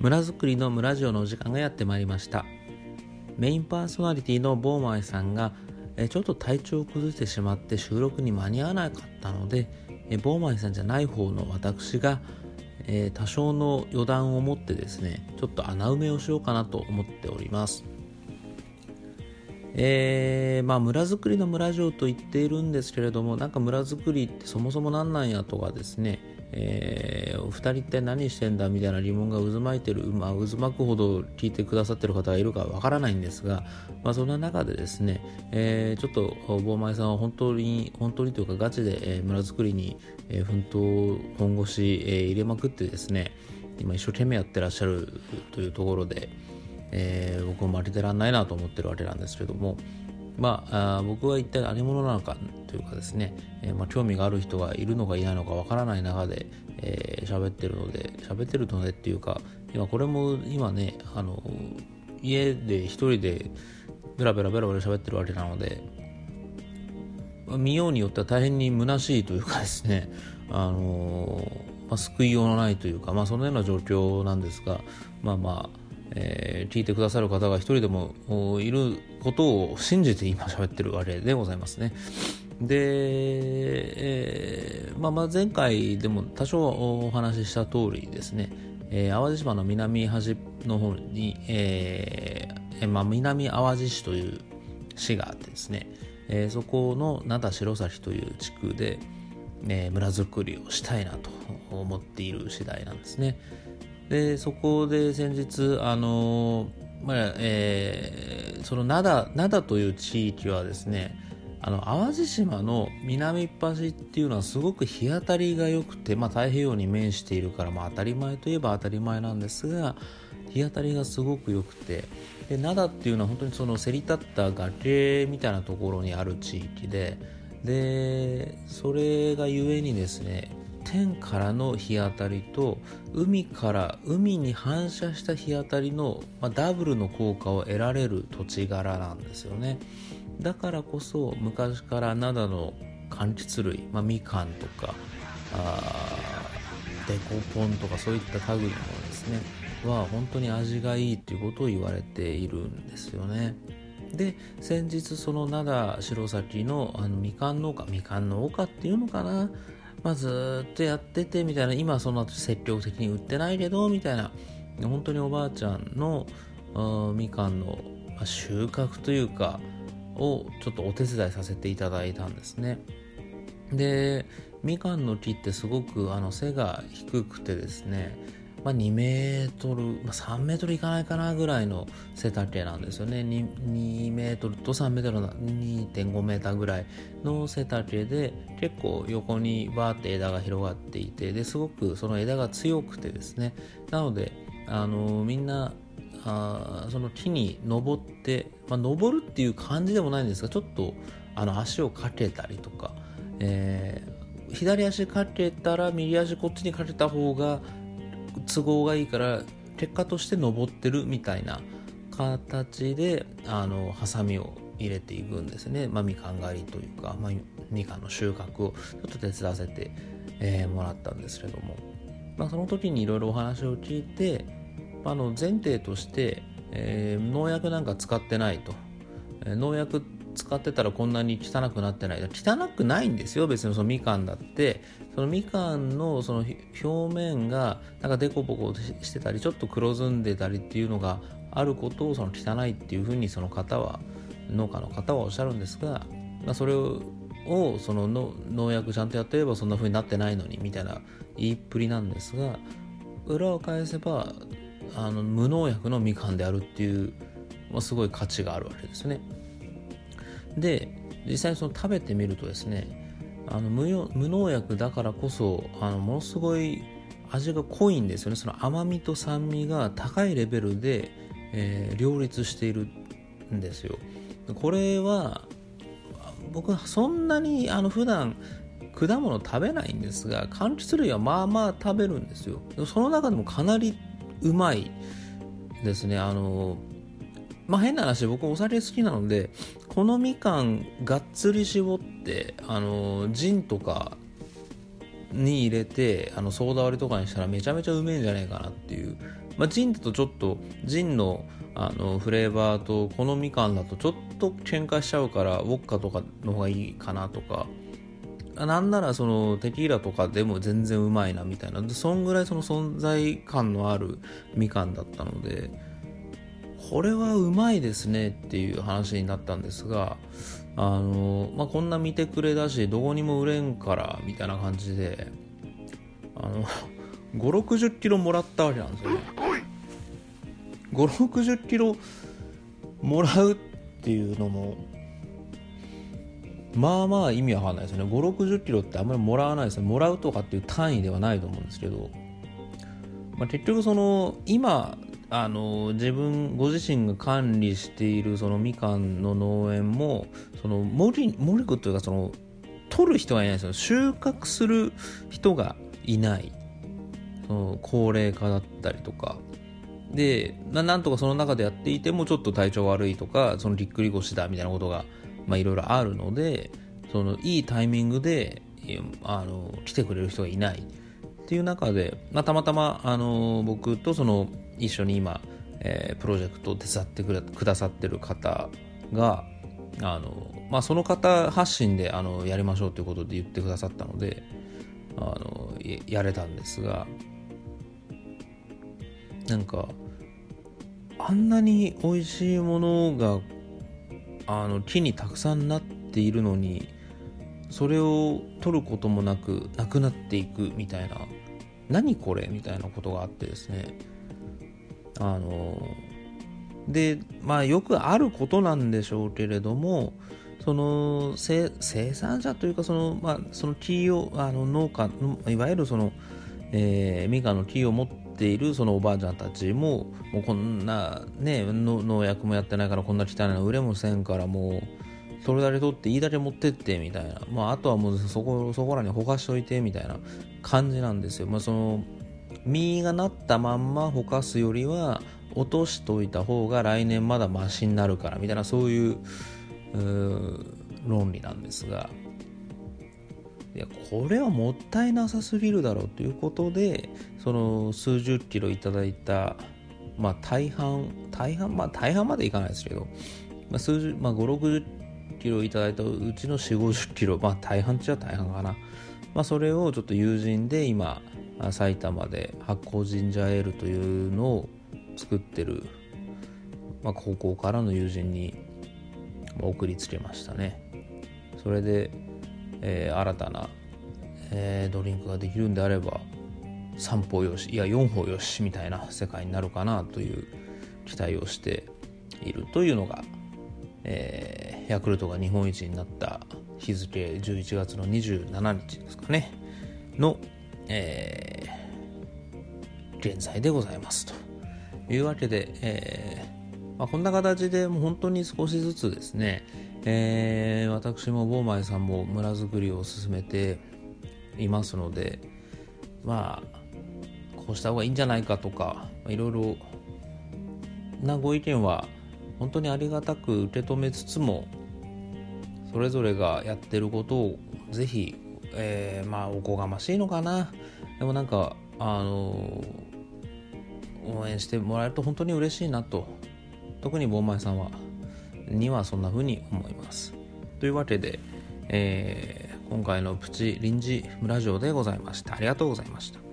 村づくりの村ジオのお時間がやってまいりました。メインパーソナリティのボーマイさんがちょっと体調を崩してしまって収録に間に合わなかったのでボーマイさんじゃない方の私が多少の余談を持ってですねちょっと穴埋めをしようかなと思っております。えー、まあ村づくりの村城と言っているんですけれどもなんか村づくりってそもそも何なんやとかですね、えー、お二人って何してんだみたいな疑問が渦巻いてる、まあ、渦巻くほど聞いてくださってる方がいるかわからないんですが、まあ、そんな中でですね、えー、ちょっと坊前さんは本当に本当にというかガチで、えー、村づくりに、えー、奮闘本腰、えー、入れまくってですね今一生懸命やってらっしゃるというところで、えー、僕も負けてらんないなと思ってるわけなんですけども、まあ、あ僕は一体何者なのかというかですね、えー、まあ、興味がある人がいるのかいないのかわからない中で喋、えー、ってるので喋ってるのでっていうか今これも今ねあの家で一人でベラベラベラベラ喋ってるわけなので見ようによっては大変に虚しいというかですねあのまあ、救いようのないというか、まあ、そのような状況なんですがまあまあえー、聞いてくださる方が一人でもいることを信じて今喋ってるわけでございますね。で、えーまあ、まあ前回でも多少お話しした通りですね、えー、淡路島の南端の方に、えーまあ、南淡路市という市があってですね、えー、そこの灘白崎という地区で、えー、村づくりをしたいなと思っている次第なんですね。でそこで先日あのまあえー、その灘灘という地域はですねあの淡路島の南っ端っていうのはすごく日当たりが良くて、まあ、太平洋に面しているから、まあ、当たり前といえば当たり前なんですが日当たりがすごく良くてで灘っていうのは本当にそのせり立った崖みたいなところにある地域ででそれがゆえにですね天からの日当たりと海から海に反射した日当たりの、まあ、ダブルの効果を得られる土地柄なんですよね。だからこそ昔から灘の柑橘類、まあ、みかんとかあデコポンとかそういった類のものですねは本当に味がいいということを言われているんですよね。で先日その灘白崎のあのみかん農家みかん農家っていうのかなまあ、ずっとやっててみたいな今そんな積極的に売ってないけどみたいな本当におばあちゃんのみかんの収穫というかをちょっとお手伝いさせていただいたんですね。でみかんの木ってすごくあの背が低くてですねまあ、2メートル、まあ、3メートルいかないかなぐらいの背丈なんですよね。2, 2メートルと3メートルの2.5メーターぐらいの背丈で結構横にバーって枝が広がっていてですごくその枝が強くてですね。なのであのみんなあその木に登って、まあ、登るっていう感じでもないんですがちょっとあの足をかけたりとか、えー、左足かけたら右足こっちにかけた方が都合がいいから結果として登ってるみたいな形であのハサミを入れていくんですね、まあ、みかん狩りというか、まあ、みかんの収穫をちょっと手伝わせて、えー、もらったんですけども、まあ、その時にいろいろお話を聞いて、まあの前提として、えー、農薬なんか使ってないと、えー、農薬使ってたらこんなに汚くなってない。汚くないんですよ。別にそのみかんだって。そのみかんのその表面がなんかデコボコしてたりちょっと黒ずんでたりっていうのがあることをその汚いっていうふうにその方は農家の方はおっしゃるんですが、まあ、それをその農薬ちゃんとやってればそんな風になってないのにみたいな言いっぷりなんですが裏を返せばあの無農薬のみかんであるっていう、まあ、すごい価値があるわけですね。で実際その食べてみるとですねあの無無農薬だからこそあのものすごい味が濃いんですよね。その甘みと酸味が高いレベルで、えー、両立しているんですよ。これは僕はそんなにあの普段果物食べないんですが柑橘類はまあまあ食べるんですよ。その中でもかなりうまいですね。あのまあ変な話僕お酒好きなのでこのみかんがっつり絞ってあのジンとかに入れてあのソーダ割りとかにしたらめちゃめちゃうめえんじゃねえかなっていう、まあ、ジンだとちょっとジンのあのフレーバーとこのみかんだとちょっと喧嘩しちゃうからウォッカとかの方がいいかなとか。なんならそのテキーラとかでも全然うまいなみたいな。そんぐらいその存在感のあるみかんだったので。これはうまいですねっていう話になったんですがあの、まあ、こんな見てくれだしどこにも売れんからみたいな感じであの5 6 0キロもらったわけなんですよね。5 6 0キロもらうっていうのもまあまあ意味わかんないですよね。5 6 0キロってあんまりもらわないですね。もらうとかっていう単位ではないと思うんですけど、まあ、結局その今あの自分ご自身が管理しているそのみかんの農園もその森森くというかその取る人がいないですよ。収穫する人がいない。その高齢化だったりとか。でなんとかその中でやっていてもちょっと体調悪いとかそのぎっくり腰だみたいなことがいろいろあるのでそのいいタイミングであの来てくれる人がいない。っていう中で、まあ、たまたまあの僕とその一緒に今、えー、プロジェクトを手伝ってくださってる方があの、まあ、その方発信であのやりましょうということで言ってくださったのであのやれたんですがなんかあんなに美味しいものがあの木にたくさんなっているのにそれを取ることもなくなくなっていくみたいな何これみたいなことがあってですね。あのでまあよくあることなんでしょうけれどもその生産者というかその,、まあ、その木をあの農家いわゆるその、えー、みかんの木を持っているそのおばあちゃんたちももうこんなね農薬もやってないからこんな汚いの売れもせんからもうそれだけ取っていいだけ持ってってみたいな、まあ、あとはもうそこそこらにほかしといてみたいな感じなんですよ、まあ、その実がなったまんまほかすよりは落としといた方が来年まだマシになるからみたいなそういう論理なんですが。いやこれはもったいなさすぎるだろうということでその数十キロいただいたまあ大半大半まあ大半までいかないですけど、まあ、数十まあ5 6 0キロいただいたうちの4 5 0キロまあ大半っちゃ大半かな、まあ、それをちょっと友人で今埼玉で発酵ジンジャーエールというのを作ってる、まあ、高校からの友人に送りつけましたね。それで、えー、新たな、えー、ドリンクができるんであれば3歩よしいや4歩よしみたいな世界になるかなという期待をしているというのがえー、ヤクルトが日本一になった日付11月の27日ですかね。の、え、現在でございますと。いうわけで、えーまあ、こんな形でもう本当に少しずつですね、えー、私もボーマイさんも村づくりを進めていますのでまあこうした方がいいんじゃないかとかいろいろなご意見は本当にありがたく受け止めつつもそれぞれがやってることをぜひ、えー、まあおこがましいのかな。でもなんかあの応援してもらえると本当に嬉しいなと。特にボンマイさんは。にはそんな風に思います。というわけで、えー、今回のプチ臨時村城でございました。ありがとうございました。